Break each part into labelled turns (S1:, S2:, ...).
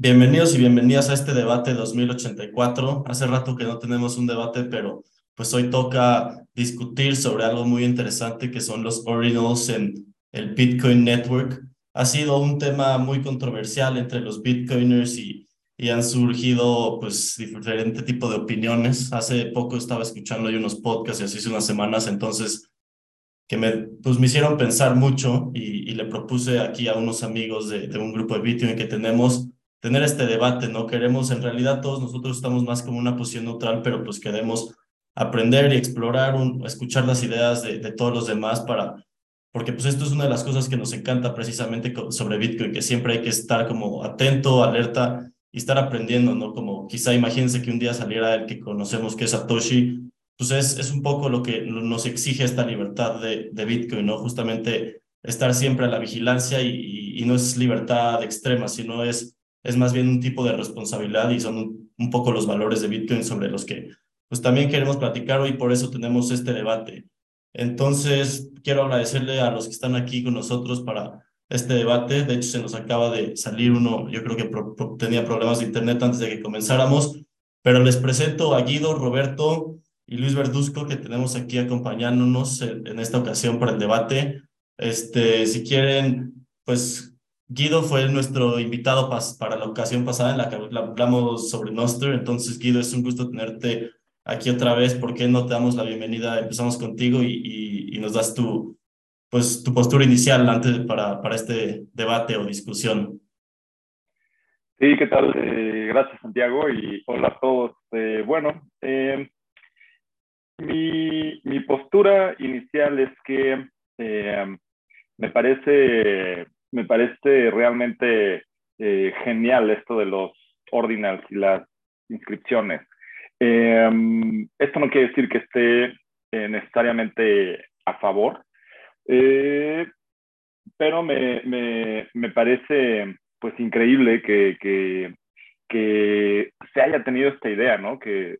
S1: Bienvenidos y bienvenidas a este debate 2084. Hace rato que no tenemos un debate, pero pues hoy toca discutir sobre algo muy interesante que son los ordinals en el Bitcoin Network. Ha sido un tema muy controversial entre los Bitcoiners y, y han surgido pues diferente tipo de opiniones. Hace poco estaba escuchando yo unos podcasts y así hace unas semanas, entonces que me, pues me hicieron pensar mucho y, y le propuse aquí a unos amigos de, de un grupo de Bitcoin que tenemos tener este debate, ¿no? Queremos, en realidad todos nosotros estamos más como una posición neutral, pero pues queremos aprender y explorar, un, escuchar las ideas de, de todos los demás para, porque pues esto es una de las cosas que nos encanta precisamente sobre Bitcoin, que siempre hay que estar como atento, alerta y estar aprendiendo, ¿no? Como quizá imagínense que un día saliera el que conocemos que es Satoshi, pues es, es un poco lo que nos exige esta libertad de, de Bitcoin, ¿no? Justamente estar siempre a la vigilancia y, y, y no es libertad extrema, sino es es más bien un tipo de responsabilidad y son un, poco los valores de Bitcoin sobre los que pues también queremos platicar hoy, por eso tenemos este debate. Entonces, quiero agradecerle a los que están aquí con nosotros para este debate. De hecho, se nos acaba de salir uno, yo creo que tenía problemas de internet antes de que comenzáramos, pero les presento a Guido, Roberto y Luis Verduzco que tenemos aquí acompañándonos en, en esta ocasión para el debate. Este, si quieren, pues Guido fue nuestro invitado para la ocasión pasada en la que hablamos sobre Noster. Entonces, Guido, es un gusto tenerte aquí otra vez. ¿Por qué no te damos la bienvenida? Empezamos contigo y, y, nos das tu, pues, tu postura inicial antes para, para este debate o discusión.
S2: Sí, ¿qué tal? Eh, gracias, Santiago, y hola a todos. Eh, bueno, eh, mi, mi, postura inicial es que me parece me parece realmente eh, genial esto de los ordinals y las inscripciones. Eh, esto no quiere decir que esté eh, necesariamente a favor, eh, pero me, me, me, parece pues increíble que, que, se haya tenido esta idea, ¿no? Que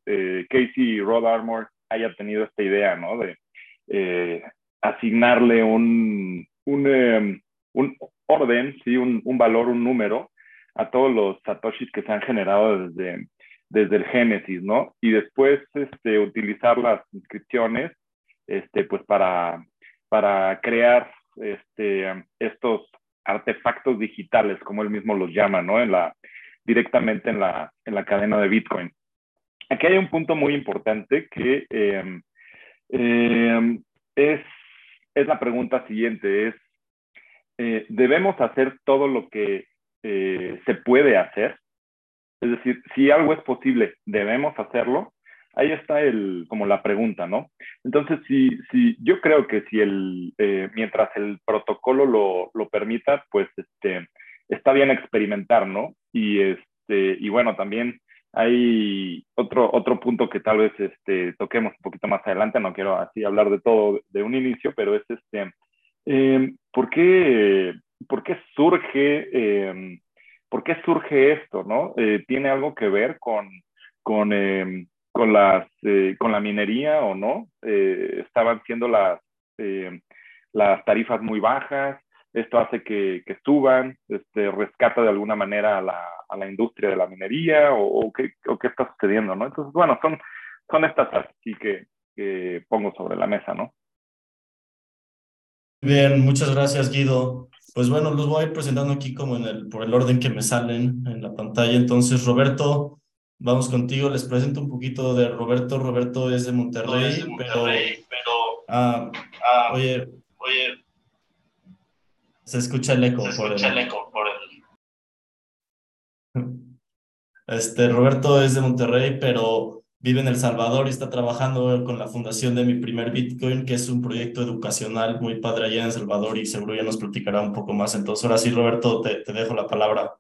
S2: Casey Rod Armour haya tenido esta idea, ¿no? De asignarle un, un, un orden, ¿sí? un, un valor, un número a todos los satoshis que se han generado desde, desde el Génesis, ¿no? Y después este, utilizar las inscripciones este, pues para, para crear este, estos artefactos digitales, como él mismo los llama, ¿no? En la, directamente en la, en la cadena de Bitcoin. Aquí hay un punto muy importante que eh, eh, es, es la pregunta siguiente, es eh, debemos hacer todo lo que eh, se puede hacer. Es decir, si algo es posible, debemos hacerlo. Ahí está el, como la pregunta, ¿no? Entonces, si, si yo creo que si el, eh, mientras el protocolo lo, lo, permita, pues este, está bien experimentar, ¿no? Y, este, y bueno, también hay otro, otro punto que tal vez este, toquemos un poquito más adelante, no quiero así hablar de todo de un inicio, pero es este, eh, ¿por, qué, ¿por, qué, surge, eh, ¿por qué surge esto? ¿no? Eh, ¿Tiene algo que ver con, con, em, las, eh, con la minería o no? Eh, ¿Estaban siendo las, las tarifas muy bajas? ¿Esto hace que, que suban? Este, ¿Rescata de alguna manera a la, a la industria de la minería? ¿O, o, qué, o qué está sucediendo? ¿no? Entonces, bueno, son, son estas así que, que pongo sobre la mesa, ¿no?
S1: Bien, muchas gracias, Guido. Pues bueno, los voy a ir presentando aquí como en el, por el orden que me salen en la pantalla. Entonces, Roberto, vamos contigo. Les presento un poquito de Roberto. Roberto es de Monterrey, es de Monterrey pero, pero ah, ah, oye, oye, se escucha el eco.
S3: Se escucha el, el eco por
S1: el... Este, Roberto es de Monterrey, pero vive en El Salvador y está trabajando con la fundación de Mi Primer Bitcoin, que es un proyecto educacional muy padre allá en El Salvador y seguro ya nos platicará un poco más. Entonces, ahora sí, Roberto, te, te dejo la palabra.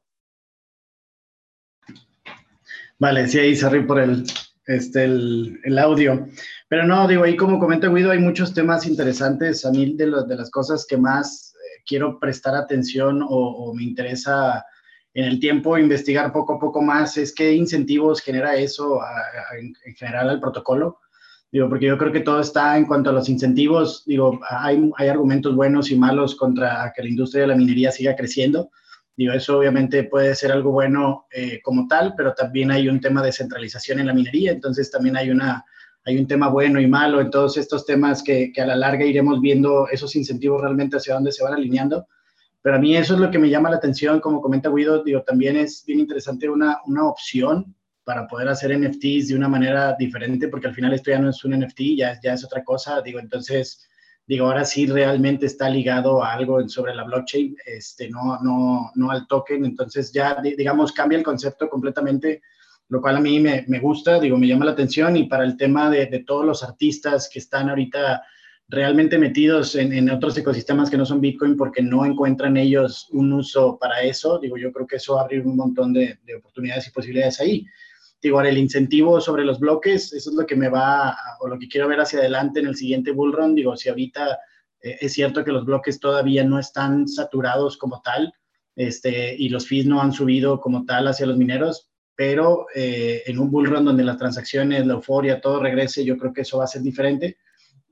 S4: Vale, sí, ahí cerré por el, este, el, el, audio. Pero no, digo, ahí como comenta Guido, hay muchos temas interesantes. A mí de, lo, de las cosas que más eh, quiero prestar atención o me interesa en el tiempo investigar poco a poco más es qué incentivos genera eso a, a, en, general al protocolo. Digo, porque yo creo que todo está en cuanto a los incentivos. Digo, hay, hay argumentos buenos y malos contra que la industria de la minería siga creciendo. Digo, eso obviamente puede ser algo bueno eh, como tal, pero también hay un tema de centralización en la minería, entonces también hay, una, hay un tema bueno y malo en todos estos temas que, que a la larga iremos viendo esos incentivos realmente hacia dónde se van alineando. Pero a mí eso es lo que me llama la atención, como comenta Guido, digo, también es bien interesante una, una opción para poder hacer NFTs de una manera diferente, porque al final esto ya no es un NFT, ya, ya es otra cosa, digo, entonces digo, ahora sí realmente está ligado a algo sobre la blockchain, este, no, no, no al token, entonces ya, digamos, cambia el concepto completamente, lo cual a mí me, me gusta, digo, me llama la atención. Y para el tema de, de todos los artistas que están ahorita realmente metidos en, en, otros ecosistemas que no son Bitcoin porque no encuentran ellos un uso para eso, digo, yo creo que eso va a abrir un montón de, de oportunidades y posibilidades ahí. Digo, el incentivo sobre los bloques, eso es lo que me va, o lo que quiero ver hacia adelante en el siguiente bull run, digo, si ahorita eh, es cierto que los bloques todavía no están saturados como tal, este, y los fees no han subido como tal hacia los mineros, pero eh, en un bull run donde las transacciones, la euforia, todo regrese, yo creo que eso va a ser diferente,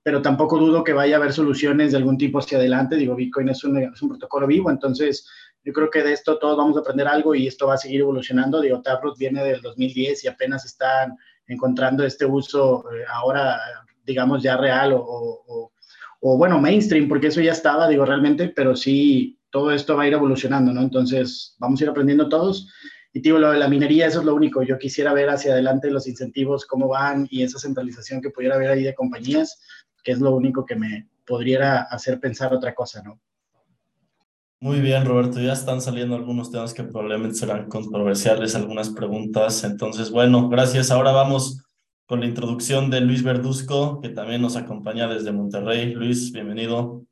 S4: pero tampoco dudo que vaya a haber soluciones de algún tipo hacia adelante, digo, Bitcoin es un, es un protocolo vivo, entonces yo creo que de esto todos vamos a aprender algo y esto va a seguir evolucionando. Digo, Taproot viene del 2010 y apenas están encontrando este uso eh, ahora, digamos, ya real o, o, o, bueno, mainstream, porque eso ya estaba, digo, realmente, pero sí, todo esto va a ir evolucionando, ¿no? Entonces, vamos a ir aprendiendo todos. Y digo, lo de la minería, eso es lo único. Yo quisiera ver hacia adelante los incentivos, cómo van y esa centralización que pudiera haber ahí de compañías, que es lo único que me podría hacer pensar otra cosa, ¿no?
S1: Muy bien, Roberto. Ya están saliendo algunos temas que probablemente serán controversiales, algunas preguntas. Entonces, bueno, gracias. Ahora vamos con la introducción de Luis Verduzco, que también nos acompaña desde Monterrey. Luis, bienvenido.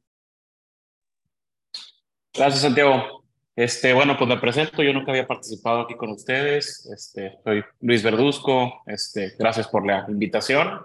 S3: Gracias, Santiago. Este, bueno, pues me presento. Yo nunca había participado aquí con ustedes. Este, soy Luis Verduzco. Este, gracias por la invitación.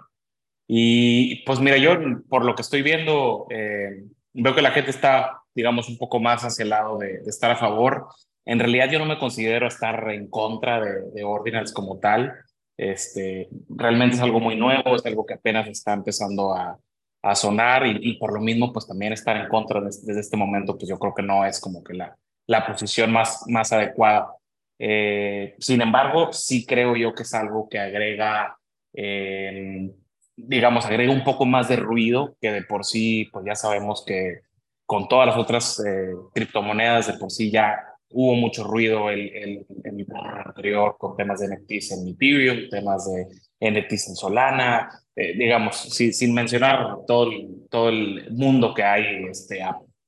S3: Y pues mira, yo por lo que estoy viendo, eh, veo que la gente está digamos, un poco más hacia el lado de, estar a favor. En realidad yo no me considero estar en contra de, de, Ordinals como tal. Este, realmente es algo muy nuevo, es algo que apenas está empezando a, a sonar y, y, por lo mismo pues también estar en contra desde, este momento pues yo creo que no es como que la, la posición más, más adecuada. Eh, sin embargo, sí creo yo que es algo que agrega, eh, digamos, agrega un poco más de ruido que de por sí pues ya sabemos que con todas las otras eh, criptomonedas de por sí ya hubo mucho ruido el, el, el, anterior con temas de NFTs en Ethereum, temas de NFTs en Solana, eh, digamos, sin, sin mencionar todo todo el mundo que hay este,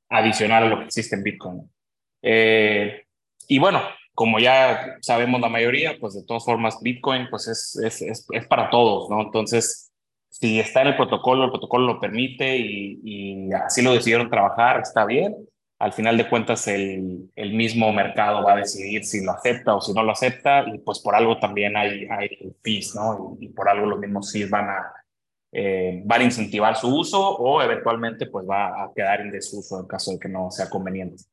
S3: adicional a lo que existe en Bitcoin. Eh, y bueno, como ya sabemos la mayoría, pues de todas formas Bitcoin pues es, es, es, es para todos, ¿no? Entonces, si está en el protocolo, el protocolo lo permite y, así lo decidieron trabajar, está bien. Al final de cuentas, el, el, mismo mercado va a decidir si lo acepta o si no lo acepta, y pues por algo también hay, hay fees, ¿no? Y, por algo los mismos fees van a, eh, van a incentivar su uso o eventualmente pues va a quedar en desuso en caso de que no sea conveniente.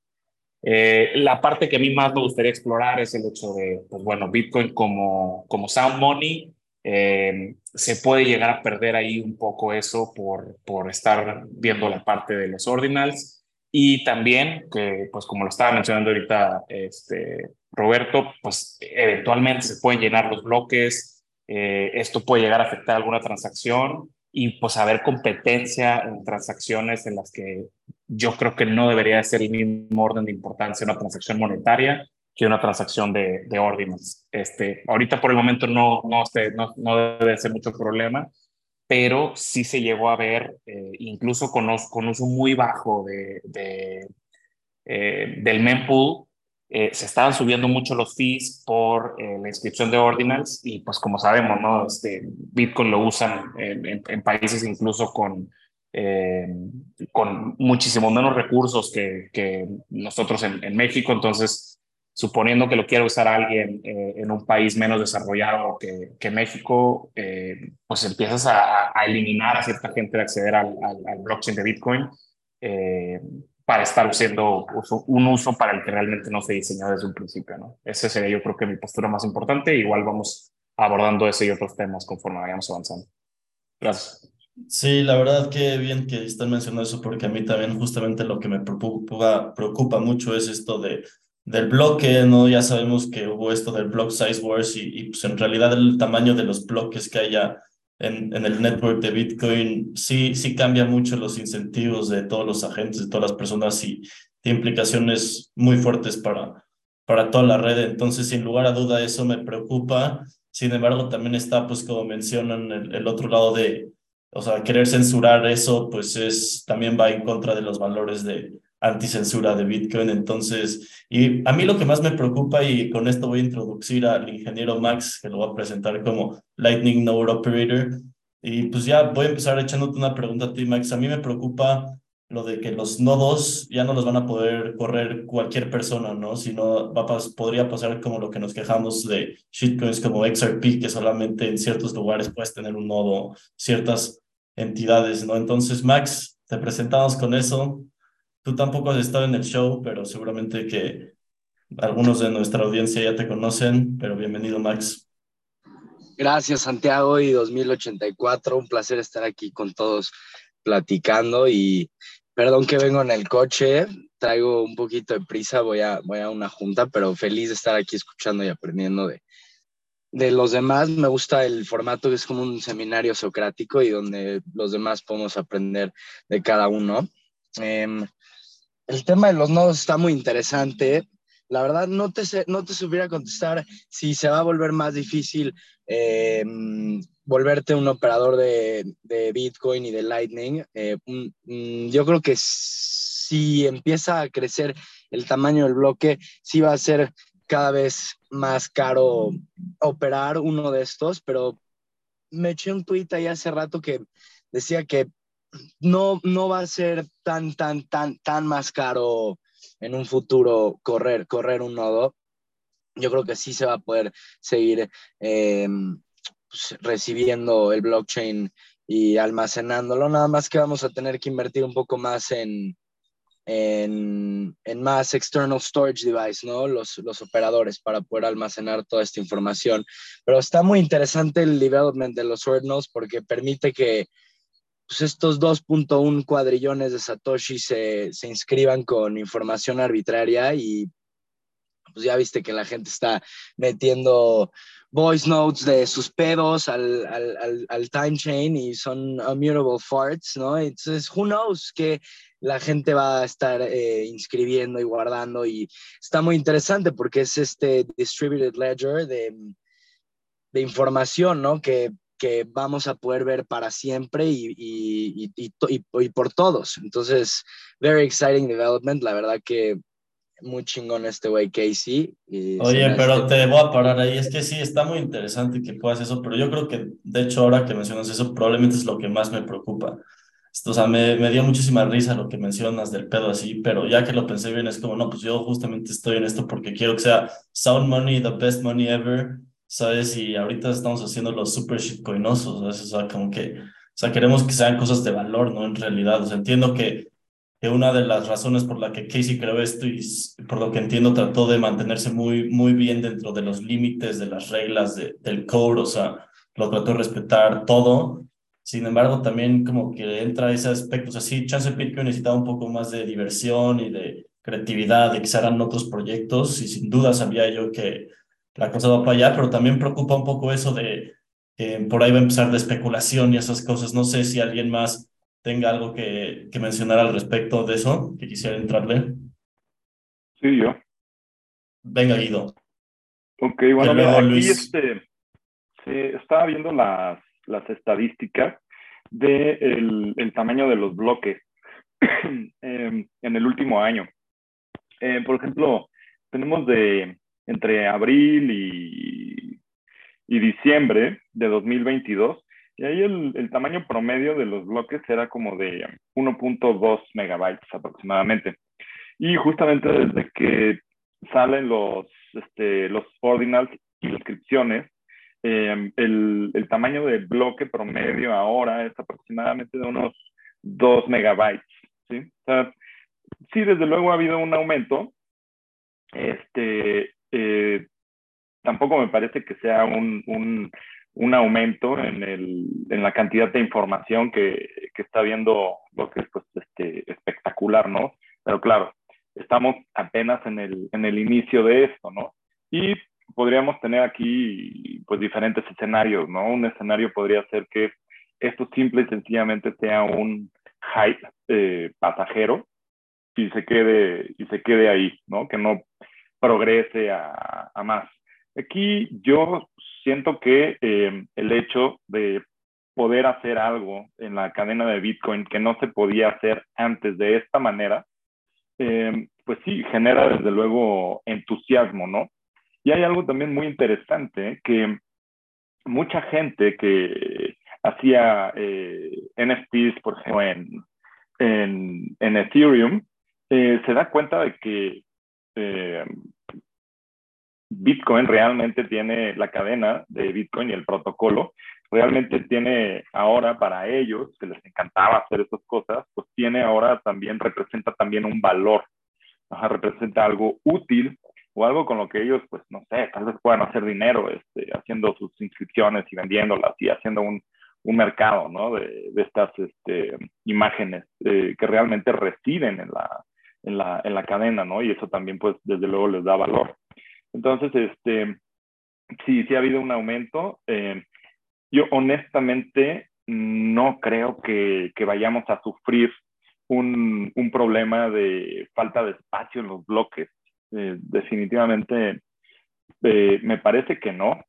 S3: Eh, la parte que a mí más me gustaría explorar es el hecho de, pues bueno, Bitcoin como, como sound money. Eh, se puede llegar a perder ahí un poco eso por, por estar viendo la parte de los ordinals. Y también que pues como lo estaba mencionando ahorita este Roberto pues eventualmente se pueden llenar los bloques eh, esto puede llegar a afectar alguna transacción y pues haber competencia en transacciones en las que yo creo que no debería ser el mismo orden de importancia una transacción monetaria que una transacción de, de órdenes. Este, ahorita por el momento no, no, este, no, no debe ser mucho problema, pero sí se llegó a ver, eh, incluso con, con, uso muy bajo de, de eh, del mempool, eh, se estaban subiendo mucho los fees por eh, la inscripción de ordinals y pues como sabemos, ¿no? Este, Bitcoin lo usan en, en, en países incluso con, eh, con muchísimo menos recursos que, que nosotros en, en, México, entonces suponiendo que lo quiera usar alguien eh, en un país menos desarrollado que, que México, eh, pues empiezas a, a, eliminar a cierta gente de acceder al, al, al blockchain de Bitcoin eh, para estar haciendo uso, un uso para el que realmente no se diseñó desde un principio. ¿no? Ese sería yo creo que mi postura más importante. Igual vamos abordando ese y otros temas conforme vayamos avanzando. Gracias.
S1: Sí, la verdad que bien que están mencionando eso porque a mí también justamente lo que me preocupa, mucho es esto de del bloque, ¿no? Ya sabemos que hubo esto del block size wars y, y pues en realidad el tamaño de los bloques que haya en, en, el network de Bitcoin sí, sí cambia mucho los incentivos de todos los agentes, de todas las personas y tiene implicaciones muy fuertes para, para toda la red. Entonces, sin lugar a duda, eso me preocupa. Sin embargo, también está, pues como mencionan, el, el otro lado de, o sea, querer censurar eso, pues es, también va en contra de los valores de anticensura de Bitcoin. Entonces, y a mí lo que más me preocupa, y con esto voy a introducir al ingeniero Max, que lo voy a presentar como Lightning Node Operator. Y pues ya voy a empezar echándote una pregunta a ti, Max. A mí me preocupa lo de que los nodos ya no los van a poder correr cualquier persona, ¿no? Sino va podría pasar como lo que nos quejamos de shitcoins como XRP, que solamente en ciertos lugares puedes tener un nodo, ciertas entidades, ¿no? Entonces, Max, te presentamos con eso. Tú tampoco has estado en el show, pero seguramente que algunos de nuestra audiencia ya te conocen, pero bienvenido, Max.
S5: Gracias, Santiago y 2084. Un placer estar aquí con todos platicando y Perdón que vengo en el coche, traigo un poquito de prisa, voy a, voy a una junta, pero feliz de estar aquí escuchando y aprendiendo de, de los demás. Me gusta el formato que es como un seminario socrático y donde los demás podemos aprender de cada uno. Eh, el tema de los nodos está muy interesante. La verdad, no te, no te supiera contestar si se va a volver más difícil eh, volverte un operador de, de Bitcoin y de Lightning, eh, yo creo que si empieza a crecer el tamaño del bloque, sí va a ser cada vez más caro operar uno de estos, pero me eché un tweet ahí hace rato que decía que no, no va a ser tan, tan, tan, tan más caro en un futuro correr, correr un nodo. Yo creo que sí se va a poder seguir eh, pues, recibiendo el blockchain y almacenándolo, nada más que vamos a tener que invertir un poco más en, en, en, más external storage device, ¿no? Los, los operadores para poder almacenar toda esta información. Pero está muy interesante el development de los ordinals porque permite que pues, estos 2.1 cuadrillones de Satoshi se, se inscriban con información arbitraria y pues ya viste que la gente está metiendo voice notes de sus pedos al, al, al, time chain y son immutable farts, ¿no? Entonces, who knows que la gente va a estar eh, inscribiendo y guardando y está muy interesante porque es este distributed ledger de, de información, ¿no? Que, que, vamos a poder ver para siempre y, y, y, y, por todos. Entonces, very exciting development. La verdad que muy chingón este güey Casey.
S1: Oye, pero te voy a parar ahí. Es que sí, está muy interesante que puedas eso, pero yo creo que, de hecho, ahora que mencionas eso, probablemente es lo que más me preocupa. Esto, o sea, me, me dio muchísima risa lo que mencionas del pedo así, pero ya que lo pensé bien, es como, no, pues yo justamente estoy en esto porque quiero que sea sound money, the best money ever, ¿sabes? Y ahorita estamos haciendo los super shitcoinosos, ¿sabes? O sea, como que, o sea, queremos que sean cosas de valor, ¿no? En realidad, o sea, entiendo que que una de las razones por la que Casey creó esto y por lo que entiendo trató de mantenerse muy, muy bien dentro de los límites de las reglas de, del code, o sea, lo trató de respetar todo. Sin embargo, también como que entra ese aspecto, o sea, sí, Chance Bitcoin necesitaba un poco más de diversión y de creatividad, de que se hagan otros proyectos y sin duda sabía yo que la cosa va para allá, pero también preocupa un poco eso de que por ahí va a empezar de especulación y esas cosas. No sé si alguien más tenga algo que, que mencionar al respecto de eso, que quisiera entrarle.
S2: Sí, yo.
S1: Venga, Guido.
S2: Ok, bueno, aquí este, se estaba viendo las, las estadísticas de el, el tamaño de los bloques em, en el último año. Eh, por ejemplo, tenemos de entre abril y, y diciembre de 2022, y ahí el, el, tamaño promedio de los bloques era como de 1.2 megabytes aproximadamente. Y justamente desde que salen los, este, los ordinals y inscripciones, eh, el, el, tamaño del bloque promedio ahora es aproximadamente de unos 2 megabytes. ¿sí? O sea, sí, desde luego ha habido un aumento. Este, eh, tampoco me parece que sea un, un un aumento en, el, en la cantidad de información que, que, está viendo lo que es pues, este, espectacular, ¿no? Pero claro, estamos apenas en el, en el inicio de esto, ¿no? Y podríamos tener aquí pues diferentes escenarios, ¿no? Un escenario podría ser que esto simple y sencillamente sea un hype eh, pasajero y se quede y se quede ahí, ¿no? Que no progrese a, a más. Aquí yo siento que eh, el hecho de poder hacer algo en la cadena de Bitcoin que no se podía hacer antes de esta manera, eh, pues sí, genera desde luego entusiasmo, ¿no? Y hay algo también muy interesante que mucha gente que hacía eh, NFTs, por ejemplo, en, en, Ethereum, se da cuenta de que Bitcoin realmente tiene la cadena de Bitcoin y el protocolo, realmente tiene ahora para ellos, que les encantaba hacer esas cosas, pues tiene ahora también, representa también un valor, representa algo útil o algo con lo que ellos, pues no sé, tal vez puedan hacer dinero este, haciendo sus inscripciones y vendiéndolas y haciendo un, mercado, ¿no? De, estas este, imágenes eh, que realmente residen en, la, en la cadena, ¿no? Y eso también, pues, desde luego les da valor. Entonces, este, sí, sí ha habido un aumento. Eh, yo honestamente no creo que, que vayamos a sufrir un, un, problema de falta de espacio en los bloques. Eh, definitivamente eh, me parece que no.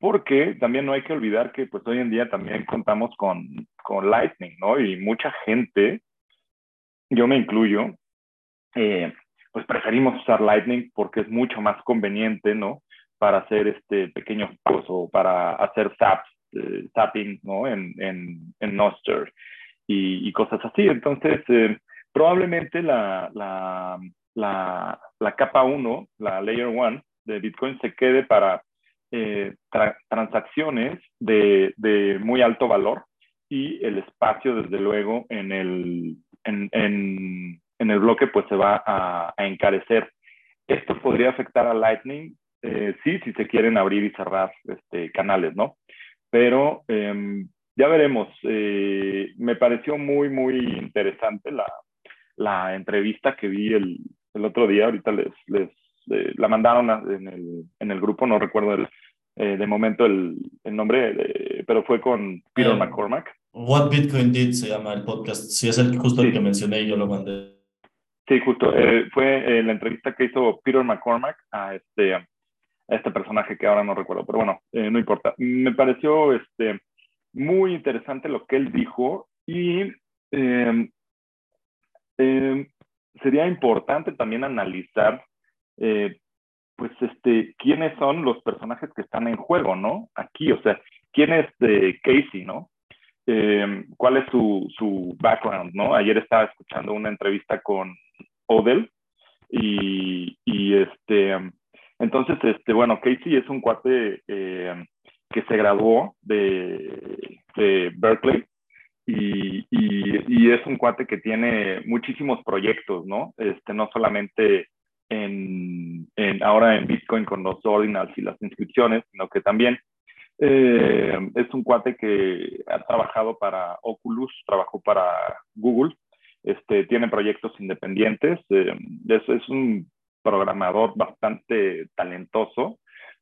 S2: Porque también no hay que olvidar que pues hoy en día también contamos con, con Lightning, ¿no? Y mucha gente, yo me incluyo, pues preferimos usar Lightning porque es mucho más conveniente, ¿no? Para hacer este pequeños pagos o para hacer zaps, eh, zapping, ¿no? En, en, en Noster y, y, cosas así. Entonces, eh, probablemente la, la, la, la capa 1, la layer 1 de Bitcoin se quede para eh, tra transacciones de, de, muy alto valor y el espacio, desde luego, en el, en, en, en el bloque, pues se va a, a, encarecer. Esto podría afectar a Lightning, eh, sí, si se quieren abrir y cerrar este, canales, ¿no? Pero eh, ya veremos. Eh, me pareció muy, muy interesante la, la entrevista que vi el, el otro día. Ahorita les, les eh, la mandaron a, en, el, en el grupo, no recuerdo el, eh, de momento el, el nombre, de, pero fue con Peter eh, McCormack.
S1: What Bitcoin Did se llama el podcast. Sí, es el, justo sí. el que mencioné y yo lo mandé.
S2: Sí, justo. Eh, fue la entrevista que hizo Peter McCormack a este, a este personaje que ahora no recuerdo, pero bueno, no importa. Me pareció este, muy interesante lo que él dijo y sería importante también analizar eh, pues, este, quiénes son los personajes que están en juego, ¿no? Aquí, o sea, quién es de Casey, ¿no? Eh, ¿Cuál es su, su background, no? Ayer estaba escuchando una entrevista con Odell y, y este, entonces, este, bueno, Casey es un cuate eh, que se graduó de, de Berkeley y, y, es un cuate que tiene muchísimos proyectos, ¿no? Este, no solamente en, en, ahora en Bitcoin con los ordinals y las inscripciones, sino que también eh, es un cuate que ha trabajado para Oculus, trabajó para Google, este, tiene proyectos independientes, eh, es, es, un programador bastante talentoso,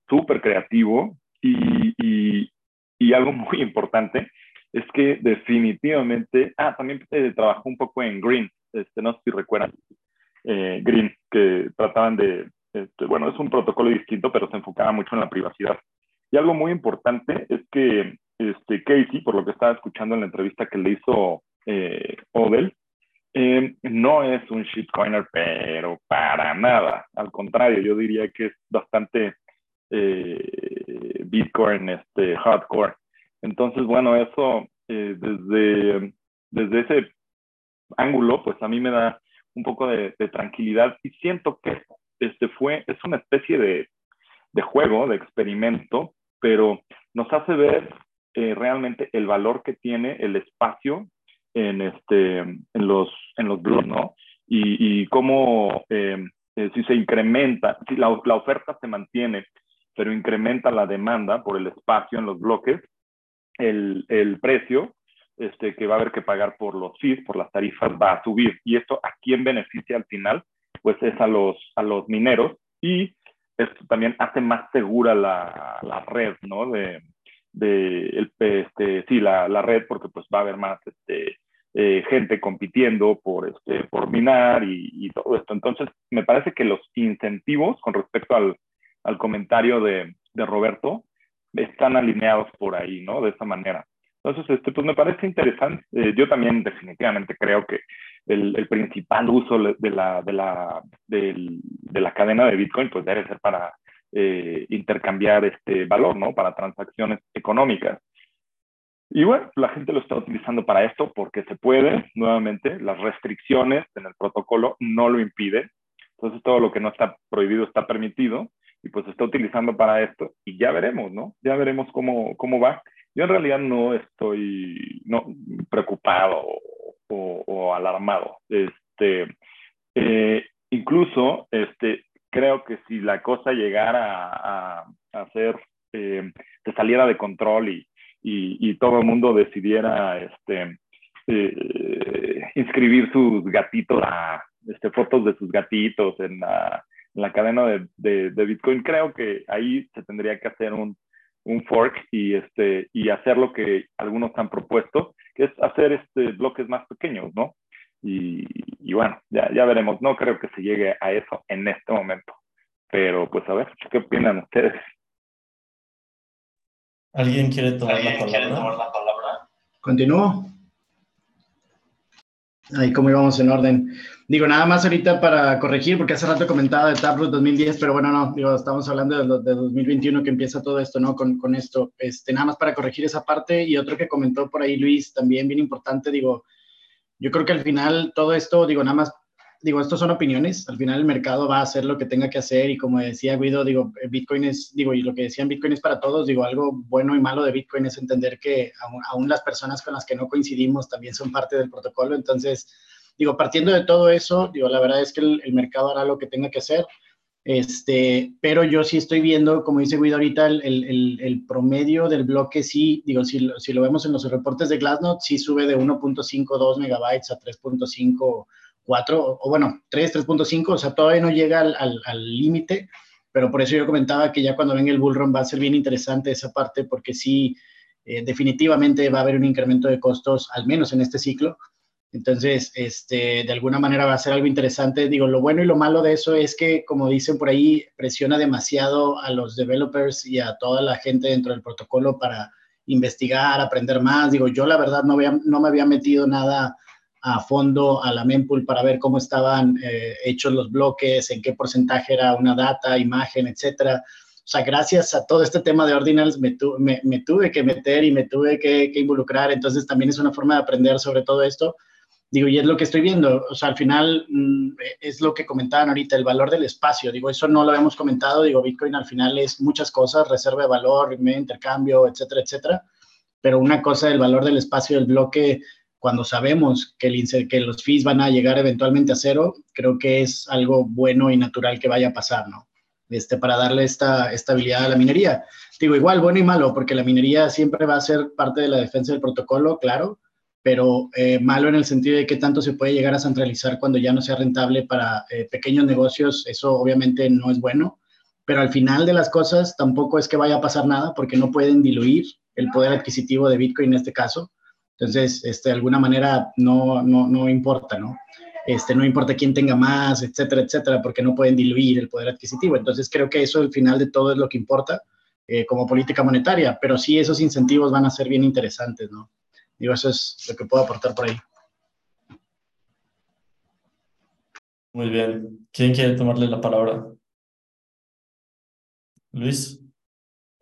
S2: súper creativo y, y, y, algo muy importante es que definitivamente, ah, también eh, trabajó un poco en Green, este, no sé si recuerdan, eh, Green, que trataban de, este, bueno, es un protocolo distinto, pero se enfocaba mucho en la privacidad. Y algo muy importante es que este, Casey, por lo que estaba escuchando en la entrevista que le hizo eh, Odell, eh, no es un shitcoiner, pero para nada. Al contrario, yo diría que es bastante eh, Bitcoin este, hardcore. Entonces, bueno, eso eh, desde, desde ese ángulo, pues a mí me da un poco de, tranquilidad y siento que este fue, es una especie de, de juego, de experimento, pero nos hace ver realmente el valor que tiene el espacio en, este, en los, en los blogs, ¿no? Y, y cómo eh, eh, si se incrementa, si la, la oferta se mantiene, pero incrementa la demanda por el espacio en los bloques, el, el precio este, que va a haber que pagar por los fees, por las tarifas, va a subir. Y esto a quién beneficia al final, pues es a los, a los mineros y esto también hace más segura la, la red, ¿no? De, de el, este, sí, la, la, red, porque pues va a haber más este, eh, gente compitiendo por, este, por minar y, y, todo esto. Entonces, me parece que los incentivos con respecto al, al comentario de, de Roberto están alineados por ahí, ¿no? De esa manera. Entonces, este, pues me parece interesante. Eh, yo también definitivamente creo que el, el principal uso de la, de, la, de, de la cadena de Bitcoin pues debe ser para eh, intercambiar este valor, ¿no? Para transacciones económicas. Y bueno, la gente lo está utilizando para esto porque se puede, nuevamente, las restricciones en el protocolo no lo impiden. Entonces, todo lo que no está prohibido está permitido y pues se está utilizando para esto y ya veremos, ¿no? Ya veremos cómo, cómo va. Yo en realidad no estoy no, preocupado o, o alarmado. Este, eh, incluso este, creo que si la cosa llegara a, a, hacer, eh, se saliera de control y, y, todo el mundo decidiera este, eh, inscribir sus gatitos, a, este, fotos de sus gatitos en la, en la cadena de, de, de, Bitcoin, creo que ahí se tendría que hacer un, un fork y, este, y hacer lo que algunos han propuesto, que es hacer este, bloques más pequeños, ¿no? Y, y, bueno, ya, ya veremos. No creo que se llegue a eso en este momento. Pero pues a ver, ¿qué opinan ustedes?
S1: ¿Alguien quiere tomar, ¿Alguien la, palabra? Quiere tomar la palabra?
S4: Continúo. Ahí cómo íbamos en orden. Digo, nada más ahorita para corregir, porque hace rato comentaba de Taproot 2010, pero bueno, no, digo, estamos hablando de, de 2021 que empieza todo esto, ¿no? Con, con, esto. Este, nada más para corregir esa parte y otro que comentó por ahí Luis, también bien importante, digo, yo creo que al final todo esto, digo, nada más, digo, esto son opiniones, al final el mercado va a hacer lo que tenga que hacer y como decía Guido, digo, Bitcoin es, digo, y lo que decían Bitcoin es para todos, digo, algo bueno y malo de Bitcoin es entender que aún, aún las personas con las que no coincidimos también son parte del protocolo, entonces digo, partiendo de todo eso, digo, la verdad es que el, el, mercado hará lo que tenga que hacer. Este, pero yo sí estoy viendo, como dice Guido ahorita, el, el, promedio del bloque sí, digo, si, si, lo vemos en los reportes de Glassnode, sí sube de 1.52 megabytes a 3.54, o, o bueno, 3, 3.5, o sea, todavía no llega al límite, pero por eso yo comentaba que ya cuando venga el bullrun va a ser bien interesante esa parte, porque sí, eh, definitivamente va a haber un incremento de costos, al menos en este ciclo, entonces, este, de alguna manera va a ser algo interesante. Digo, lo bueno y lo malo de eso es que, como dicen por ahí, presiona demasiado a los developers y a toda la gente dentro del protocolo para investigar, aprender más. Digo, yo la verdad no, había, no me había metido nada a fondo a la mempool para ver cómo estaban eh, hechos los bloques, en qué porcentaje era una data, imagen, etcétera. O sea, gracias a todo este tema de ordinals me, tu, me, tuve que meter y me tuve que involucrar. Entonces, también es una forma de aprender sobre todo esto Digo, y es lo que estoy viendo, o sea, al final mmm, es lo que comentaban ahorita, el valor del espacio, digo, eso no lo habíamos comentado, digo, Bitcoin al final es muchas cosas, reserva de valor, medio intercambio, etcétera, etcétera, pero una cosa el valor del espacio del bloque, cuando sabemos que, el, que los fees van a llegar eventualmente a cero, creo que es algo bueno y natural que vaya a pasar, ¿no? Este, para darle esta estabilidad a la minería. Digo, igual, bueno y malo, porque la minería siempre va a ser parte de la defensa del protocolo, claro, pero eh, malo en el sentido de que tanto se puede llegar a centralizar cuando ya no sea rentable para eh, pequeños negocios, eso obviamente no es bueno, pero al final de las cosas tampoco es que vaya a pasar nada porque no pueden diluir el poder adquisitivo de Bitcoin en este caso. Entonces, este, de alguna manera no, no, no importa, ¿no? Este, no importa quién tenga más, etcétera, etcétera, porque no pueden diluir el poder adquisitivo. Entonces, creo que eso al final de todo es lo que importa eh, como política monetaria, pero sí esos incentivos van a ser bien interesantes, ¿no? Digo, eso es lo que puedo aportar por ahí.
S1: Muy bien. ¿Quién quiere tomarle la palabra? ¿Luis?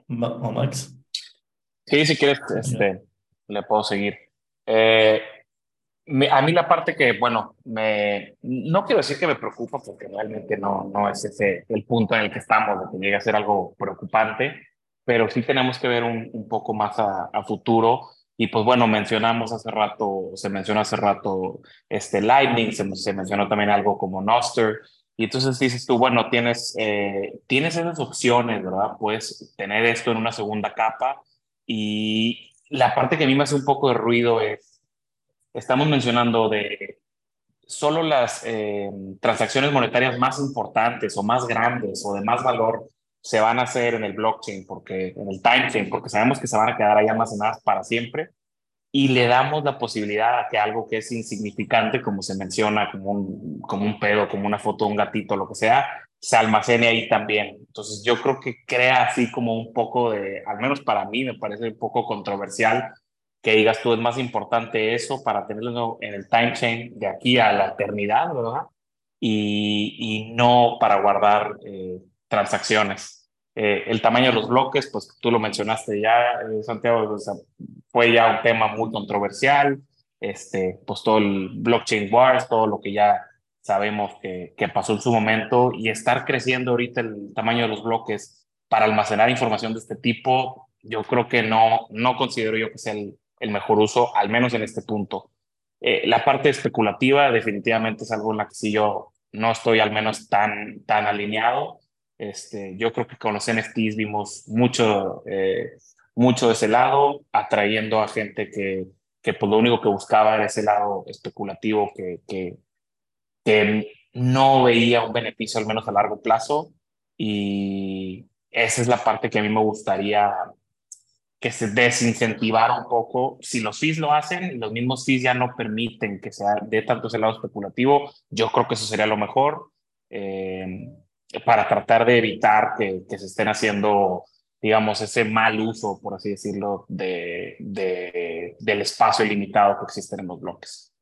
S1: ¿O Max?
S3: Sí, si quieres, este, le puedo seguir. Eh, me, a mí la parte que, bueno, me, no quiero decir que me preocupa porque realmente no, no es ese el punto en el que estamos, de que llegue a ser algo preocupante, pero sí tenemos que ver un, un poco más a, a futuro y pues bueno, mencionamos hace rato, se mencionó hace rato este Lightning, se, se mencionó también algo como Noster. Y entonces dices tú, bueno, tienes, eh, tienes esas opciones, ¿verdad? Puedes tener esto en una segunda capa y, la parte que a mí me hace un poco de ruido es, estamos mencionando de solo las eh, transacciones monetarias más importantes o más grandes o de más valor se van a hacer en el blockchain, porque en el timechain, porque sabemos que se van a quedar ahí almacenadas para siempre y le damos la posibilidad a que algo que es insignificante, como se menciona, como un, como un pedo, como una foto un gatito, lo que sea, se almacene ahí también. Entonces yo creo que crea así como un poco de, al menos para mí me parece un poco controversial que digas tú es más importante eso para tenerlo en el time chain de aquí a la eternidad, ¿verdad? Y, y no para guardar eh, transacciones. Eh, el tamaño de los bloques, pues tú lo mencionaste ya, eh, Santiago, fue ya un tema muy controversial, este, pues todo el blockchain wars, todo lo que ya sabemos que, que pasó en su momento y estar creciendo ahorita el tamaño de los bloques para almacenar información de este tipo, yo creo que no, no considero yo que sea el, el mejor uso, al menos en este punto. Eh, la parte especulativa definitivamente es algo en la que sí yo no estoy al menos tan, tan alineado. Este, yo creo que con los NFTs vimos mucho, eh, mucho de ese lado, atrayendo a gente que, que pues lo único que buscaba era ese lado especulativo que, que, que no veía un beneficio al menos a largo plazo y esa es la parte que a mí me gustaría que se desincentivara un poco. Si los fees lo hacen y los mismos fees ya no permiten que sea de tanto ese lado especulativo, yo creo que eso sería lo mejor eh, para tratar de evitar que, que, se estén haciendo, digamos, ese mal uso, por así decirlo, de, de, del espacio ilimitado que existe en los bloques.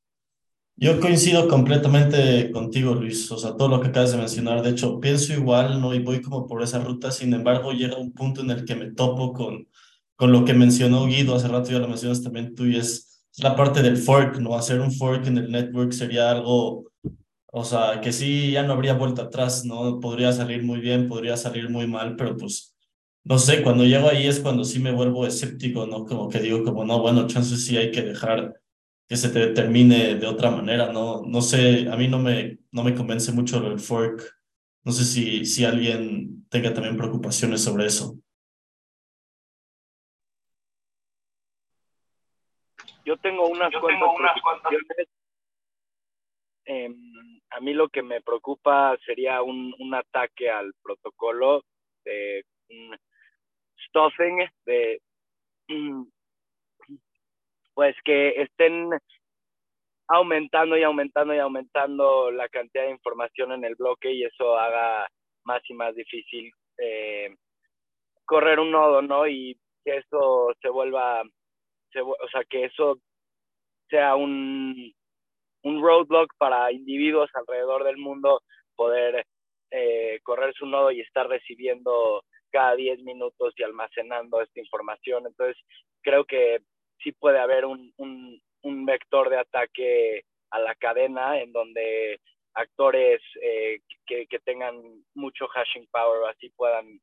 S1: Yo coincido completamente contigo, Luis. O sea, todo lo que acabas de mencionar. De hecho, pienso igual, ¿no? Y voy como por esa ruta. Sin embargo, llega un punto en el que me topo con, con lo que mencionó Guido hace rato, ya lo mencionas también tú, y es, la parte del fork, ¿no? Hacer un fork en el network sería algo, o sea, que sí, ya no habría vuelta atrás, ¿no? Podría salir muy bien, podría salir muy mal, pero pues, no sé, cuando llego ahí es cuando sí me vuelvo escéptico, ¿no? Como que digo, como, no, bueno, chances sí hay que dejar que se determine de otra manera, ¿no? No sé, a mí no me, no me convence mucho el fork. No sé si, si alguien tenga también preocupaciones sobre eso.
S6: Yo tengo unas Yo cuantas tengo unas cuantas... Eh, a mí lo que me preocupa sería un, un ataque al protocolo de un stuffing, de pues que estén aumentando y aumentando y aumentando la cantidad de información en el bloque y eso haga más y más difícil eh, correr un nodo, ¿no? Y que eso se vuelva, se, o sea, que eso sea un, un roadblock para individuos alrededor del mundo poder eh, correr su nodo y estar recibiendo cada 10 minutos y almacenando esta información. Entonces, creo que sí puede haber un, un, un vector de ataque a la cadena en donde actores eh, que, que, tengan mucho hashing power así puedan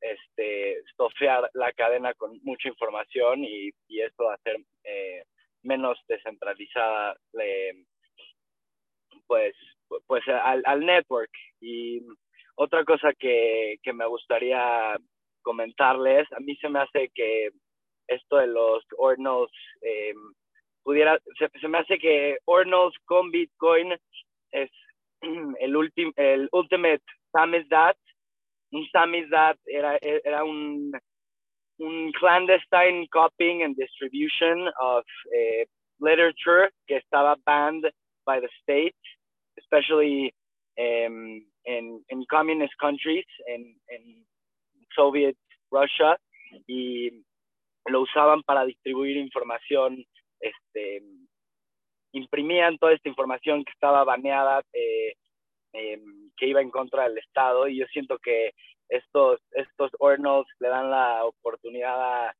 S6: este, stofear la cadena con mucha información y, y esto hacer eh, menos descentralizada pues, pues al, al, network. Y otra cosa que, que me gustaría comentarles, a mí se me hace que esto de los ordinals eh, pudiera, se, me hace que ordinals con Bitcoin es el, ultim, el ultimate samizdat. Un samizdat era, era un, un clandestine copying and distribution of uh, literature que estaba banned by the state, especially um, in, in communist countries, in, in Soviet Russia, y lo usaban para distribuir información, este, imprimían toda esta información que estaba baneada, eh, eh, que iba en contra del Estado, y yo siento que estos, estos ordinals le dan la oportunidad a,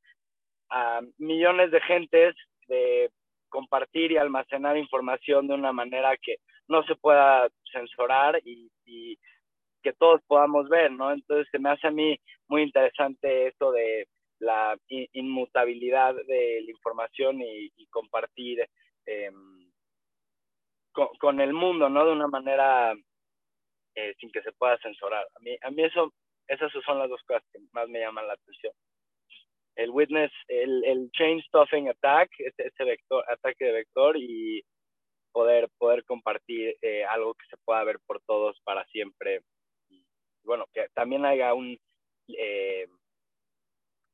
S6: a millones de gentes de compartir y almacenar información de una manera que no se pueda censurar y, y, que todos podamos ver, ¿no? Entonces se me hace a mí muy interesante esto de la inmutabilidad de la información y, compartir con, con, el mundo, ¿no? De una manera eh, sin que se pueda censurar. A mí, a mí eso esas son las dos cosas que más me llaman la atención. el witness, el, el chain stuffing attack, ese, ese vector, ataque de vector y poder, poder compartir eh, algo que se pueda ver por todos para siempre. Y bueno, que también haya un eh,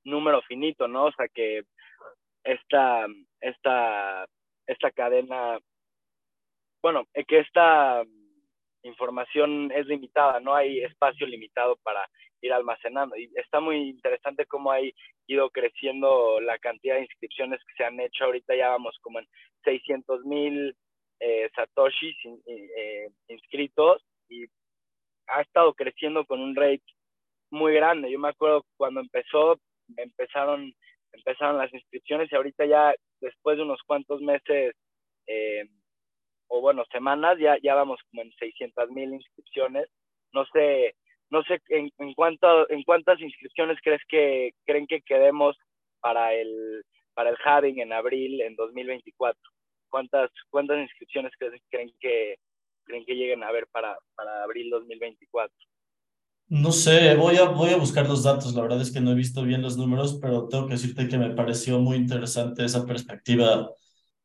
S6: número finito, ¿no? O sea, que esta, esta, esta cadena, bueno, que esta información es limitada, no hay espacio limitado para ir almacenando. Y está muy interesante cómo ha ido creciendo la cantidad de inscripciones que se han hecho. Ahorita ya vamos como en 600 mil eh, eh, inscritos y ha estado creciendo con un rate muy grande. Yo me acuerdo cuando empezó, empezaron, empezaron las inscripciones y ahorita ya después de unos cuantos meses eh, o bueno, semanas, ya, ya vamos como en 600 mil inscripciones. No sé, no sé en, en, cuánto, en cuántas inscripciones crees que creen que quedemos para el, para el Having en abril en 2024. ¿Cuántas, cuántas inscripciones creen que, creen que lleguen a haber para, para abril 2024?
S1: No sé, voy a, voy a buscar los datos. La verdad es que no he visto bien los números, pero tengo que decirte que me pareció muy interesante esa perspectiva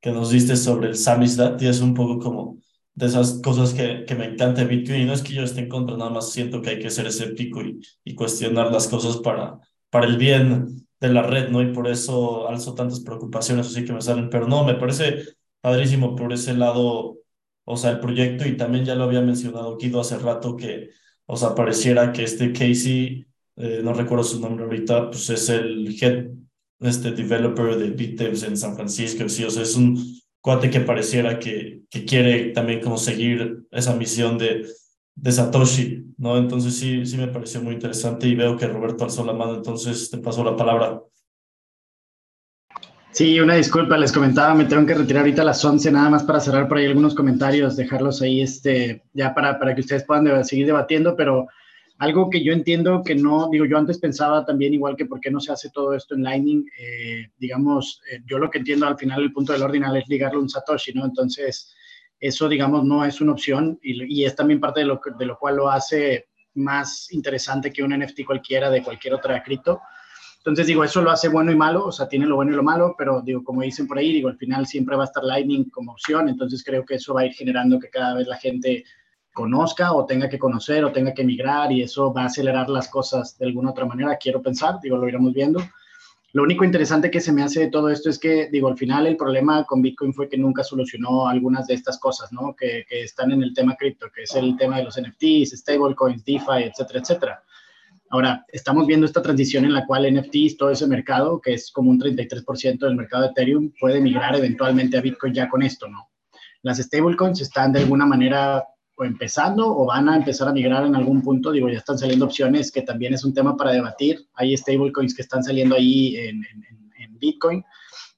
S1: que nos diste sobre el samizdat y es un poco como de esas cosas que, que me encanta Bitcoin. Y no es que yo esté en contra, nada más siento que hay que ser escéptico y, y cuestionar las cosas para, para el bien de la red, ¿no? Y por eso alzo tantas preocupaciones así que me salen. Pero no, me parece padrísimo por ese lado, o sea, el proyecto y también ya lo había mencionado Guido hace rato que, o sea, pareciera que este Casey, eh, no recuerdo su nombre ahorita, pues es el head este developer de BitDevs en San Francisco, sí, o sea, es un cuate que pareciera que, que quiere también como seguir esa misión de, de Satoshi, ¿no? Entonces sí, sí me pareció muy interesante y veo que Roberto alzó la mano, entonces te paso la palabra.
S4: Sí, una disculpa, les comentaba, me tengo que retirar ahorita a las 11 nada más para cerrar por ahí algunos comentarios, dejarlos ahí este, ya para, para que ustedes puedan seguir debatiendo, pero algo que yo entiendo que no, digo, yo antes pensaba también igual que por qué no se hace todo esto en Lightning, eh, digamos, eh, yo lo que entiendo al final el punto del ordinal es ligarlo a un Satoshi, ¿no? Entonces, eso, digamos, no es una opción y, y es también parte de lo, de lo cual lo hace más interesante que un NFT cualquiera de cualquier otra cripto. Entonces, digo, eso lo hace bueno y malo, o sea, tiene lo bueno y lo malo, pero digo, como dicen por ahí, digo, al final siempre va a estar Lightning como opción, entonces creo que eso va a ir generando que cada vez la gente conozca o tenga que conocer o tenga que emigrar y eso va a acelerar las cosas de alguna otra manera, quiero pensar, digo, lo iremos viendo. Lo único interesante que se me hace de todo esto es que, digo, al final el problema con Bitcoin fue que nunca solucionó algunas de estas cosas, ¿no? Que, que están en el tema cripto, que es el tema de los NFTs, stablecoins, DeFi, etcétera, etcétera. Ahora, estamos viendo esta transición en la cual NFTs, todo ese mercado, que es como un 33% del mercado de Ethereum, puede migrar eventualmente a Bitcoin ya con esto, ¿no? Las stablecoins están de alguna manera empezando o van a empezar a migrar en algún punto. Digo, ya están saliendo opciones que también es un tema para debatir. Hay stablecoins que están saliendo ahí en, Bitcoin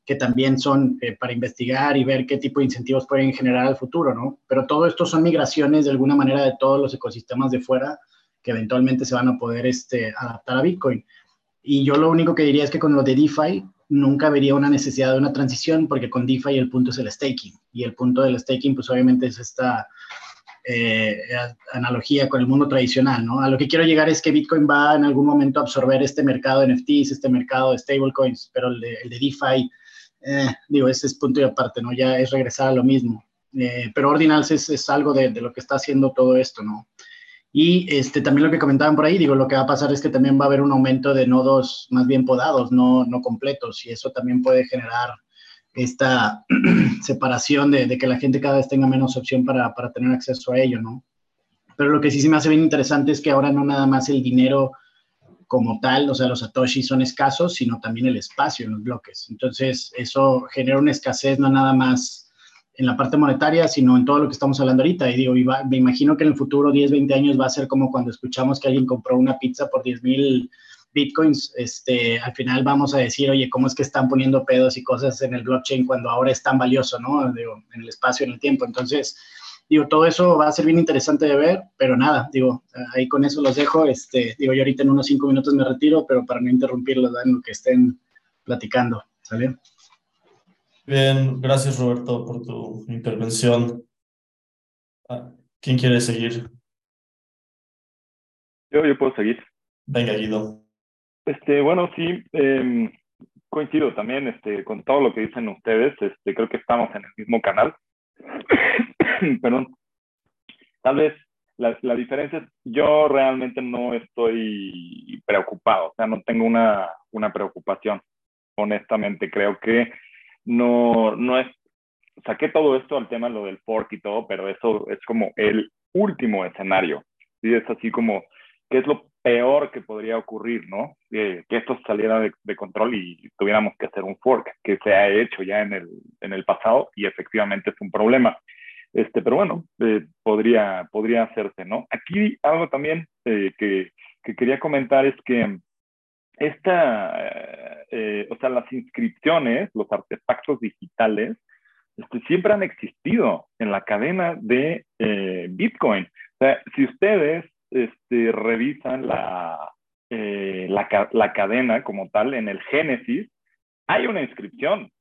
S4: que también son eh, para investigar y ver qué tipo de incentivos pueden generar al futuro, ¿no? Pero todo esto son migraciones de alguna manera de todos los ecosistemas de fuera que eventualmente se van a poder este, adaptar a Bitcoin. Y yo lo único que diría es que con lo de DeFi nunca vería una necesidad de una transición porque con DeFi el punto es el staking y el punto del staking pues obviamente es esta eh, analogía con el mundo tradicional, ¿no? A lo que quiero llegar es que Bitcoin va en algún momento a absorber este mercado de NFTs, este mercado de stablecoins, pero el de, el de DeFi, eh, digo, ese es punto y aparte, ¿no? Ya es regresar a lo mismo. Eh, pero Ordinals es, es algo de, de, lo que está haciendo todo esto, ¿no? Y este, también lo que comentaban por ahí, digo, lo que va a pasar es que también va a haber un aumento de nodos más bien podados, no, no completos, y eso también puede generar esta separación de, que la gente cada vez tenga menos opción para, para, tener acceso a ello, ¿no? Pero lo que sí se me hace bien interesante es que ahora no nada más el dinero como tal, o sea, los satoshis son escasos, sino también el espacio en los bloques. Entonces, eso genera una escasez no nada más en la parte monetaria, sino en todo lo que estamos hablando ahorita. Y digo, me imagino que en el futuro, 10, 20 años, va a ser como cuando escuchamos que alguien compró una pizza por 10 mil bitcoins, este, al final vamos a decir, oye, ¿cómo es que están poniendo pedos y cosas en el blockchain cuando ahora es tan valioso, ¿no? Digo, en el espacio, en el tiempo. Entonces, digo, todo eso va a ser bien interesante de ver, pero nada, digo, ahí con eso los dejo. Este, digo, yo ahorita en unos cinco minutos me retiro, pero para no interrumpirlos en lo que estén platicando, ¿sale?
S1: Bien, gracias Roberto por tu intervención. Ah, ¿Quién quiere seguir?
S2: Yo, yo puedo seguir.
S1: Venga, Guido.
S2: Este, bueno, sí, eh, coincido también este, con todo lo que dicen ustedes. Este, creo que estamos en el mismo canal. Perdón. Tal vez la, la, diferencia es, yo realmente no estoy preocupado, o sea, no tengo una, una preocupación. Honestamente, creo que no, no es, saqué todo esto al tema, lo del fork y todo, pero eso es como el último escenario. ¿sí? Es así como, ¿qué es lo peor que podría ocurrir, ¿no? que esto saliera de, control y tuviéramos que hacer un fork, que se ha hecho ya en el, en el pasado y efectivamente es un problema. Este, pero bueno, eh, podría, podría hacerse, ¿no? Aquí algo también eh, que, que, quería comentar es que esta, eh, o sea, las inscripciones, los artefactos digitales, este, siempre han existido en la cadena de Bitcoin. O sea, si ustedes este, revisan la, eh, la, la, cadena como tal, en el Génesis, hay una inscripción,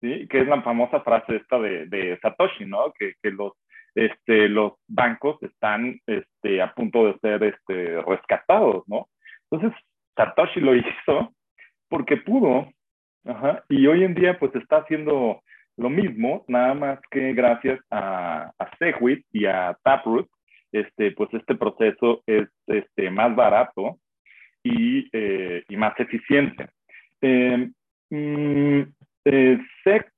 S2: ¿sí? que es la famosa frase esta de, de Satoshi, ¿no? Que, que, los, este, los bancos están este, a punto de ser este, rescatados, ¿no? Entonces, Satoshi lo hizo porque pudo, y hoy en día pues está haciendo lo mismo, nada más que gracias a, Segwit y a Taproot, este, pues este proceso es este, más barato y, eh, y más eficiente. Em, mm, eh,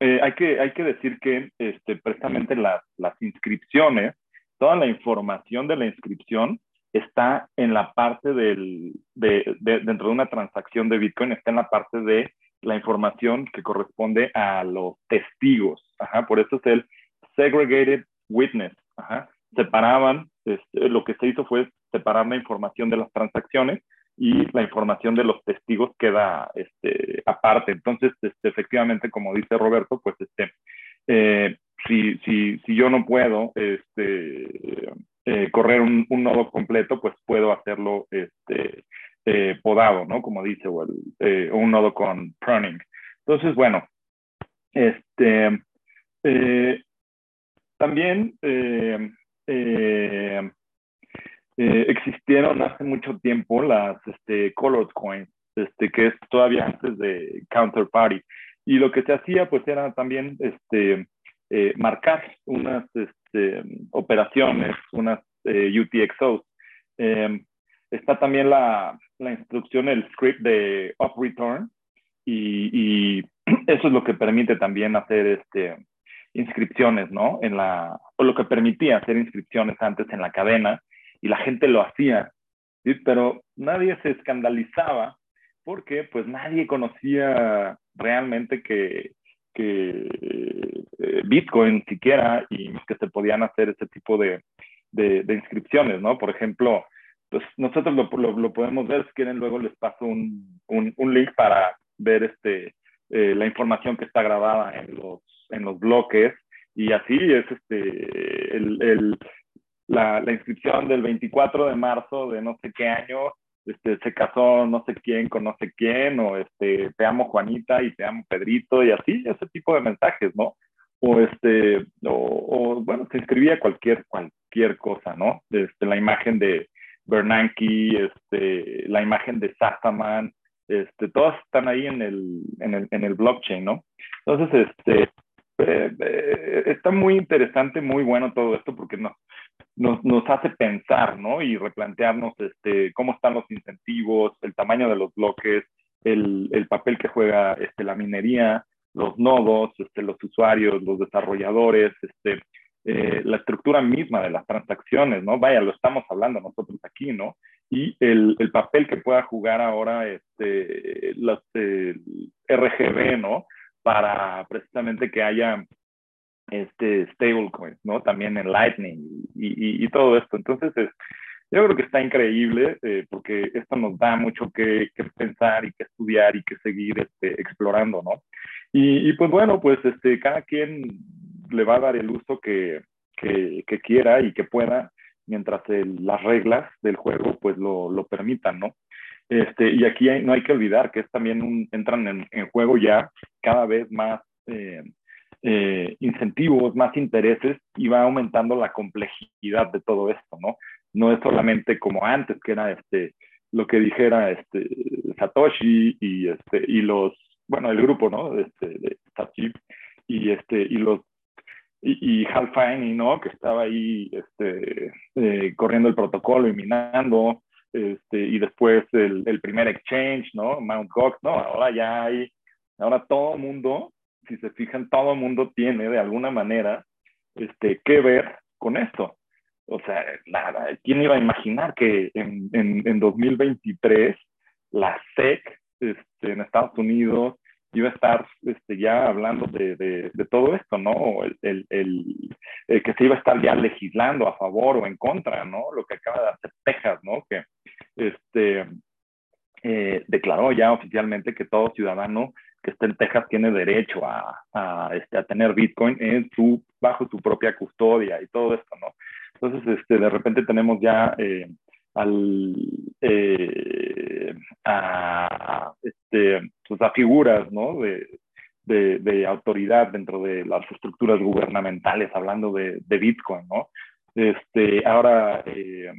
S2: eh, hay, que, hay que decir que este, precisamente las inscripciones, toda la información de la inscripción está en la parte del, de, dentro de una transacción de Bitcoin, está en la parte de la información que corresponde a los testigos. Ajá, por eso es el segregated witness. Ajá. Separaban este, lo que se hizo fue separar la información de las transacciones y la información de los testigos queda este, aparte. Entonces, este, efectivamente, como dice Roberto, pues este, eh, si, si, si, yo no puedo este, eh, correr un, nodo completo, pues puedo hacerlo este, eh, podado, ¿no? Como dice, o, el, un nodo con pruning. Entonces, bueno, este, también eh, eh, existieron hace mucho tiempo las este, colored coins, este, que es todavía antes de Counterparty. Y lo que se hacía pues era también este, eh, marcar unas este, operaciones, unas UTXOs. Em, está también la, la, instrucción, el script de up return y, eso es lo que permite también hacer este, inscripciones, ¿no? En la, o lo que permitía hacer inscripciones antes en la cadena y la gente lo hacía. Pero nadie se escandalizaba porque pues nadie conocía realmente que, eh, Bitcoin siquiera y que se podían hacer ese tipo de, inscripciones, ¿no? Por ejemplo, pues nosotros lo, podemos ver, si quieren luego les paso un, link para ver este, eh, la información que está grabada en los bloques y así es este, la, inscripción del 24 de marzo de no sé qué año, este, se casó no sé quién con no sé quién, o este, te amo Juanita y te amo Pedrito, y así, ese tipo de mensajes, ¿no? O, este, o, o bueno, se inscribía cualquier, cualquier cosa, ¿no? Este, la imagen de Bernanke, este, la imagen de Sastaman, este, todas están ahí en el, en el, en el blockchain, ¿no? Entonces, este, eh, eh, está muy interesante, muy bueno todo esto porque nos, nos, nos, hace pensar, ¿no? Y replantearnos este, cómo están los incentivos, el tamaño de los bloques, el, el papel que juega este, la minería, los nodos, este, los usuarios, los desarrolladores, este, eh, la estructura misma de las transacciones, ¿no? Vaya, lo estamos hablando nosotros aquí, ¿no? Y el, el papel que pueda jugar ahora este, los, RGB, ¿no? Para precisamente que haya este stablecoins, ¿no? También en Lightning y, todo esto. Entonces, es, yo creo que está increíble eh, porque esto nos da mucho que, pensar y que estudiar y que seguir este, explorando, ¿no? Y, y, pues bueno, pues este, cada quien le va a dar el uso que, que, que quiera y que pueda mientras las reglas del juego pues lo, lo permitan, ¿no? Este, y aquí no hay que olvidar que es también entran en, juego ya cada vez más eh, eh, incentivos, más intereses y va aumentando la complejidad de todo esto, ¿no? No es solamente como antes, que era este, lo que dijera este, Satoshi y, este, y los, bueno, el grupo, ¿no? Este, de Satoshi y, este, y los y, y Hal Finney, ¿no? Que estaba ahí este, eh, corriendo el protocolo y minando, este, y después el, el, primer exchange, ¿no? Mount Gox, ¿no? Ahora ya hay, ahora todo el mundo, si se fijan, todo el mundo tiene de alguna manera este, que ver con esto. O sea, nada, ¿quién iba a imaginar que en, en, en 2023 la SEC este, en Estados Unidos iba a estar este, ya hablando de, de, todo esto, ¿no? El, el, el, que se iba a estar ya legislando a favor o en contra, ¿no? Lo que acaba de hacer Texas, ¿no? Que declaró ya oficialmente que todo ciudadano que esté en Texas tiene derecho a, a, este, a tener Bitcoin en su, bajo su propia custodia y todo esto, ¿no? Entonces, este, de repente tenemos ya eh, al, eh, a, este, pues a figuras ¿no? de, de, de, autoridad dentro de las estructuras gubernamentales, hablando de, de Bitcoin. ¿no? Este, ahora, eh,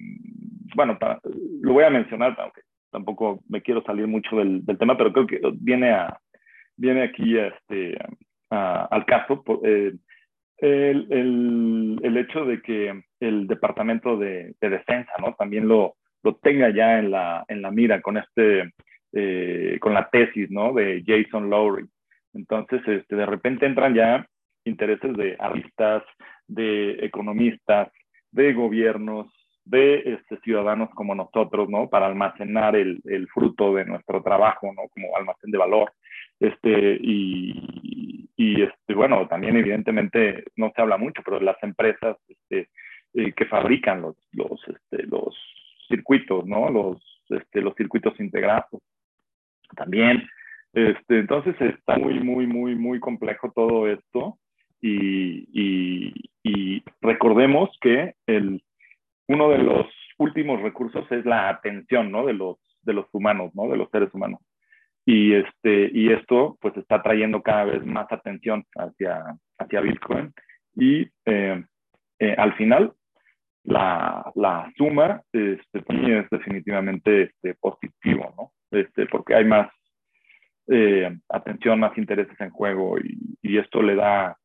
S2: bueno, lo voy a mencionar, aunque tampoco me quiero salir mucho del, del tema, pero creo que viene, a, viene aquí este, a, al caso. Eh, el, el, hecho de que el Departamento de, de, Defensa ¿no? también lo, lo tenga ya en la, en la mira con, este, eh, con la tesis ¿no? de Jason Lowry. Entonces, este, de repente entran ya intereses de aristas, de economistas, de gobiernos, de este, ciudadanos como nosotros, ¿no? Para almacenar el, el, fruto de nuestro trabajo, ¿no? Como almacén de valor. Este, y, y este, bueno, también evidentemente no se habla mucho, pero las empresas este, eh, que fabrican los, los, este, los circuitos, ¿no? Los, este, los circuitos integrados también. Este, entonces está muy, muy, muy, muy complejo todo esto y, y, y recordemos que el, uno de los últimos recursos es la atención, ¿no? De los, de los humanos, ¿no? De los seres humanos. Y, este, y esto pues está trayendo cada vez más atención hacia, hacia Bitcoin y eh, eh, al final la, la suma este, es definitivamente este, positivo, ¿no? Este, porque hay más eh, atención, más intereses en juego y, y esto le da,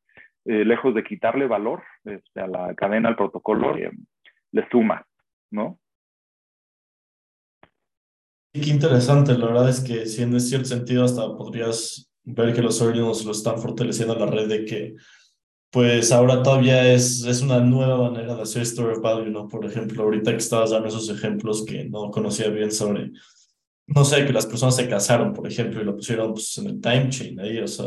S2: eh, lejos de quitarle valor este, a la cadena, al protocolo, eh, le suma, ¿no?
S1: Qué interesante, la verdad es que si en cierto sentido hasta podrías ver que los ordinals lo están fortaleciendo la red de que pues ahora todavía es, es una nueva manera de hacer Story of Value, ¿no? Por ejemplo, ahorita que estabas dando esos ejemplos que no conocía bien sobre, no sé, que las personas se casaron, por ejemplo, y lo pusieron pues, en el time chain ahí, o sea,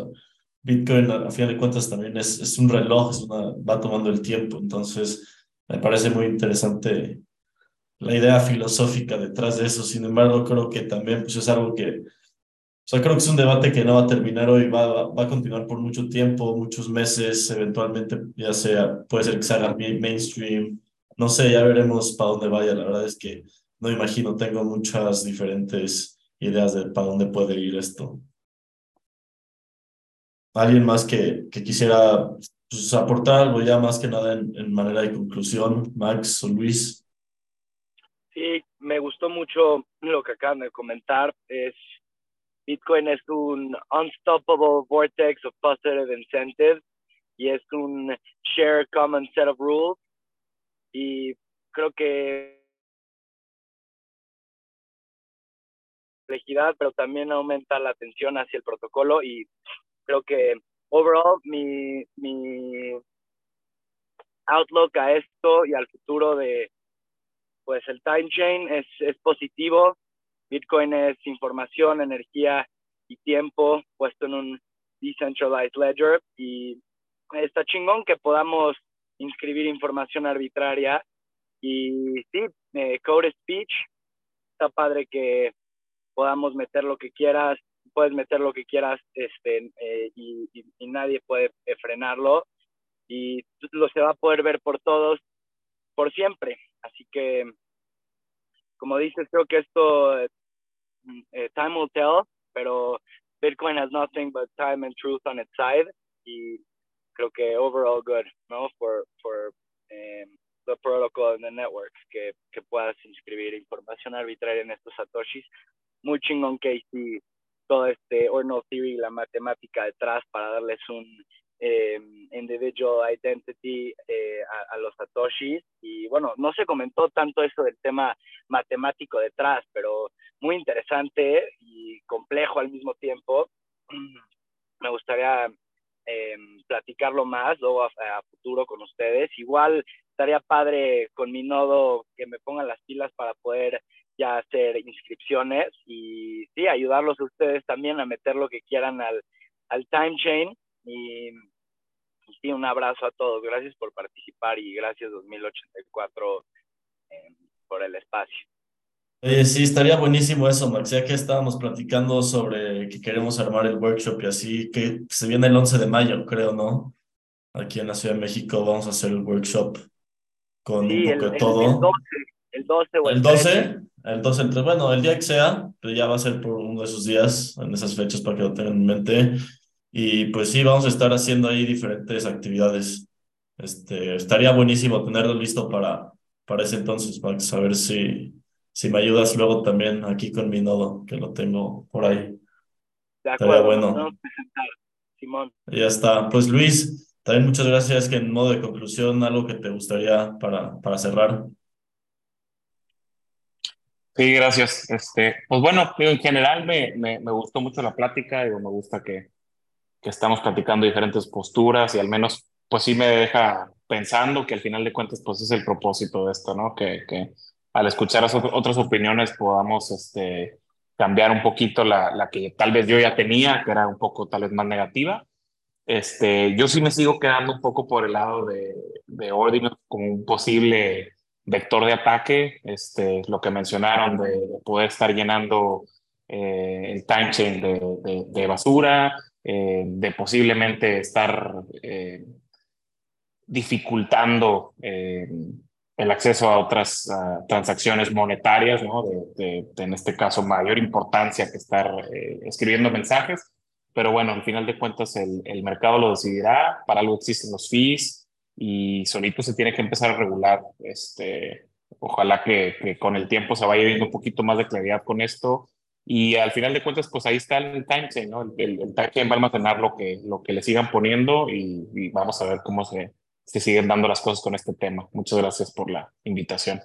S1: Bitcoin a, a final de cuentas también es, es un reloj, va tomando el tiempo, entonces me parece muy interesante la idea filosófica detrás de eso. Sin embargo, creo que también pues, es algo que, o sea, creo que es un debate que no va a terminar hoy, va, va, va a continuar por mucho tiempo, muchos meses, eventualmente, ya sea, puede ser que se haga mainstream, no sé, ya veremos para dónde vaya. La verdad es que no imagino, tengo muchas diferentes ideas de para dónde puede ir esto. ¿Alguien más que, que quisiera pues, aportar algo ya más que nada en, manera de conclusión, Max o Luis?
S6: Sí, me gustó mucho lo que acaban de comentar. Es Bitcoin es un unstoppable vortex of positive incentives y es un share common set of rules. Y creo que complejidad, pero también aumenta la atención hacia el protocolo y creo que overall mi, mi outlook a esto y al futuro de pues el time chain es, es positivo. Bitcoin es información, energía y tiempo puesto en un decentralized ledger y está chingón que podamos inscribir información arbitraria y sí, eh, code speech, está padre que podamos meter lo que quieras, puedes meter lo que quieras este, eh, y, nadie puede frenarlo y lo se va a poder ver por todos por siempre. Así que, como dices, creo que esto, eh, time will tell, pero Bitcoin has nothing but time and truth on its side y creo que overall good, ¿no? For, for um, the protocol. en el network que, que puedas inscribir información arbitraria en estos satoshis. Muy chingón Casey, todo este Ordinal Theory y la matemática detrás para darles un eh, individual identity eh, a, a, los satoshis. Y bueno, no se comentó tanto eso del tema matemático detrás, pero muy interesante y complejo al mismo tiempo. Me gustaría eh, platicarlo más luego a, a, futuro con ustedes. Igual estaría padre con mi nodo que me pongan las pilas para poder ya hacer inscripciones y sí, ayudarlos a ustedes también a meter lo que quieran al, al time chain. Y, sí, un abrazo a todos. Gracias por participar y gracias 2084 eh, por el espacio.
S1: Sí, estaría buenísimo eso, Max. Ya que estábamos platicando sobre que queremos armar el workshop y así, que se viene el 11 de mayo, creo, ¿no? Aquí en la Ciudad de México vamos a hacer el workshop con un poco de todo.
S6: El 12, el 12 o el,
S1: ¿El 12. Entonces, entre, bueno, el día que sea, pero ya va a ser por uno de esos días, en esas fechas, para que lo tengan en mente. Y pues sí, vamos a estar haciendo ahí diferentes actividades. Este, estaría buenísimo tenerlo listo para, para ese entonces, para saber si, si me ayudas luego también aquí con mi nodo, que lo tengo por ahí.
S6: De acuerdo,
S1: bueno.
S6: A presentar, Simón.
S1: Ya está. Pues Luis, también muchas gracias. Que en modo de conclusión, algo que te gustaría para, para cerrar.
S3: Sí, gracias. Este, pues bueno, en general me, me, me gustó mucho la plática, digo, me gusta que, que estamos platicando diferentes posturas y al menos, pues sí me deja pensando que al final de cuentas, pues es el propósito de esto, ¿no? Que, que al escuchar otras opiniones podamos este, cambiar un poquito la, la, que tal vez yo ya tenía, que era un poco tal vez más negativa. Este, yo sí me sigo quedando un poco por el lado de, de Ordinals como un posible vector de ataque, este, lo que mencionaron de, de poder estar llenando eh, el time de, basura, eh, de posiblemente estar eh, dificultando el acceso a otras transacciones monetarias, ¿no? De, en este caso, mayor importancia que estar escribiendo mensajes. Pero bueno, al final de cuentas, el, el, mercado lo decidirá. Para algo existen los fees y solito se tiene que empezar a regular. Este, ojalá que, que con el tiempo se vaya viendo un poquito más de claridad con esto. Y al final de cuentas, pues ahí está el time ¿no? El, el, el time va a almacenar lo que, lo que le sigan poniendo y, y vamos a ver cómo se, se siguen dando las cosas con este tema. Muchas gracias por la invitación.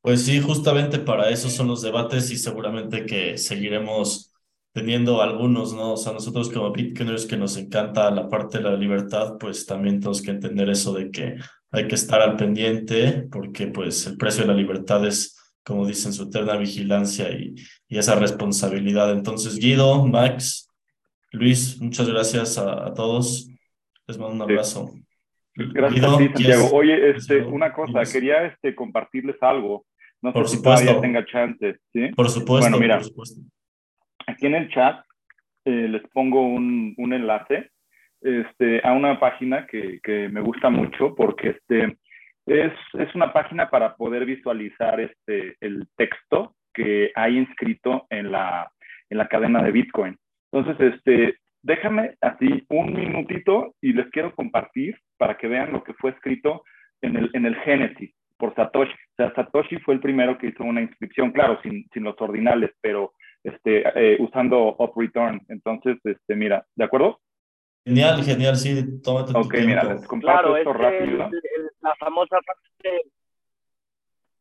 S1: Pues sí, justamente para eso son los debates y seguramente que seguiremos teniendo algunos, ¿no? O sea, nosotros como Bitcoiners que nos encanta la parte de la libertad, pues también tenemos que entender eso de que hay que estar al pendiente porque pues el precio de la libertad es, como dicen, su eterna vigilancia y, y esa responsabilidad. Entonces, Guido, Max, Luis, muchas gracias a, a todos. Les mando un abrazo. Sí.
S2: Gracias a ti, Santiago. Oye, este, una cosa, quería este, compartirles algo. No
S1: por
S2: sé
S1: supuesto.
S2: si todavía tenga chance, ¿sí?
S1: Por supuesto.
S2: Bueno, mira,
S1: por supuesto.
S2: Aquí en el chat eh, les pongo un, un enlace este, a una página que, que, me gusta mucho porque este, es, es una página para poder visualizar este, el texto que hay inscrito en la, en la cadena de Bitcoin. Entonces, este, déjame así un minutito y les quiero compartir para que vean lo que fue escrito en el, en el Génesis por Satoshi. O sea, Satoshi fue el primero que hizo una inscripción, claro, sin, sin los ordinales, pero este, eh, usando up return. Entonces, este, mira, ¿de acuerdo?
S1: Genial, genial, sí, tómate tu
S2: Ok,
S1: tiempo.
S2: mira, les comparto
S6: Claro,
S2: esto
S6: es
S2: rápido.
S6: el- el- la famosa frase,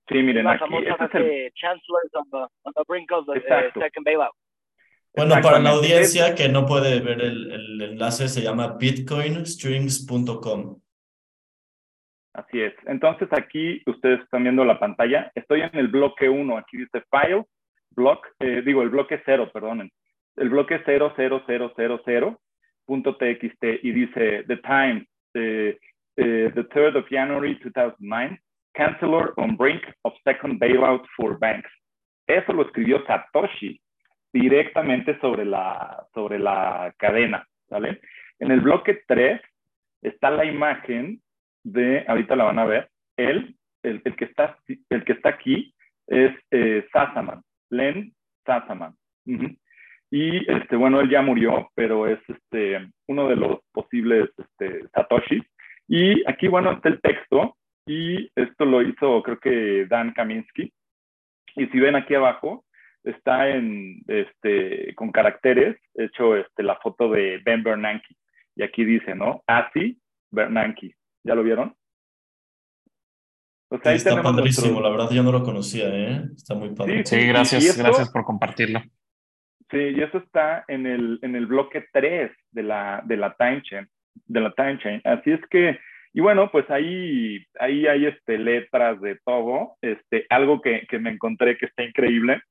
S2: Sí, miren,
S6: la
S2: aquí,
S6: famosa
S2: este es
S6: frase
S2: el...
S6: Chancellors on the, on the brink of the eh, second bailout.
S1: Bueno, para la audiencia que no puede ver el, el enlace, se llama bitcoinstrings.com.
S2: Así es. Entonces aquí ustedes están viendo la pantalla. Estoy en el bloque 1. Aquí dice file, block, eh, digo el bloque 0, perdonen. El bloque 00000.txt y dice the time, eh, eh, the 3rd of January 2009, canceller on brink of second bailout for banks. Eso lo escribió Satoshi directamente sobre la, sobre la cadena, ¿vale? En el bloque 3 está la imagen de, ahorita la van a ver, él, el, el, que, está, el que está aquí es eh, Sassaman, Len Sassaman. Uh -huh. Y este, bueno, él ya murió, pero es este, uno de los posibles este, Satoshis. Y aquí, bueno, está el texto y esto lo hizo creo que Dan Kaminsky. Y si ven aquí abajo, está en, este, con caracteres hecho este, la foto de Ben Bernanke. Y aquí dice, ¿no? Así Bernanke. ¿Ya lo vieron?
S1: O sea, está padrísimo, la verdad yo no lo conocía, ¿eh? Está muy padre.
S3: Sí, gracias, gracias por compartirlo.
S2: Sí, y eso está en el, en el bloque 3 de la, de la time chain, de la time chain. Así es que, y bueno, pues ahí, ahí hay este, letras de todo. Este, algo que, que me encontré que está increíble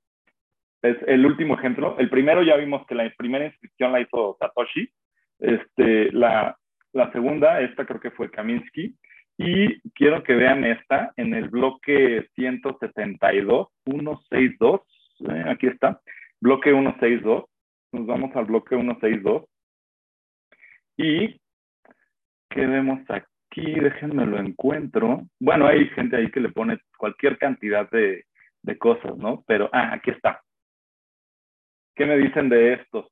S2: es el último ejemplo. El primero ya vimos que la primera inscripción la hizo Satoshi. Este, la, la segunda, esta creo que fue Kaminsky. Y quiero que vean esta en el bloque 172, 162. Eh, aquí está bloque 162. Nos vamos al bloque 162. Y, ¿qué vemos aquí? Déjenme lo encuentro. Bueno, hay gente ahí que le pone cualquier cantidad de, de cosas, ¿no? Pero, ah, aquí está. ¿Qué me dicen de esto?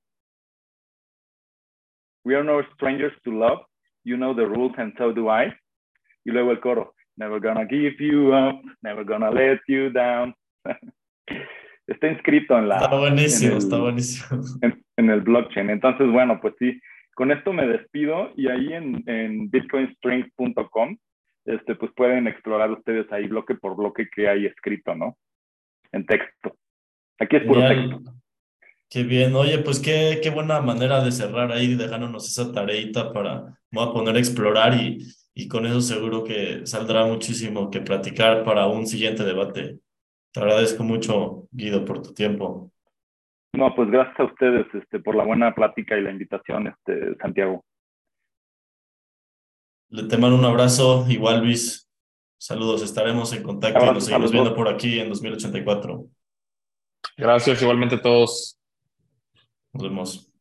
S2: We are no strangers to love. You know the rules and so do I. Y luego el coro. Never gonna give you up. Never gonna let you down. está inscrito en la...
S1: Está buenísimo, está buenísimo.
S2: En, el blockchain. Entonces, bueno, pues sí, con esto me despido y ahí en, en bitcoinstrings.com, este, pues pueden explorar ustedes ahí bloque por bloque que hay escrito, ¿no? En texto. Aquí es puro texto.
S1: Qué bien, oye, pues qué, qué buena manera de cerrar ahí, dejándonos esa tareita para, voy a poner a explorar y, y con eso seguro que saldrá muchísimo que platicar para un siguiente debate. Te agradezco mucho, Guido, por tu tiempo.
S2: No, pues gracias a ustedes este, por la buena plática y la invitación, este, Santiago.
S1: Le te mando un abrazo, igual Luis. Saludos, estaremos en contacto y nos seguimos viendo por aquí en 2084.
S3: Gracias, igualmente a todos.
S1: Nos vemos.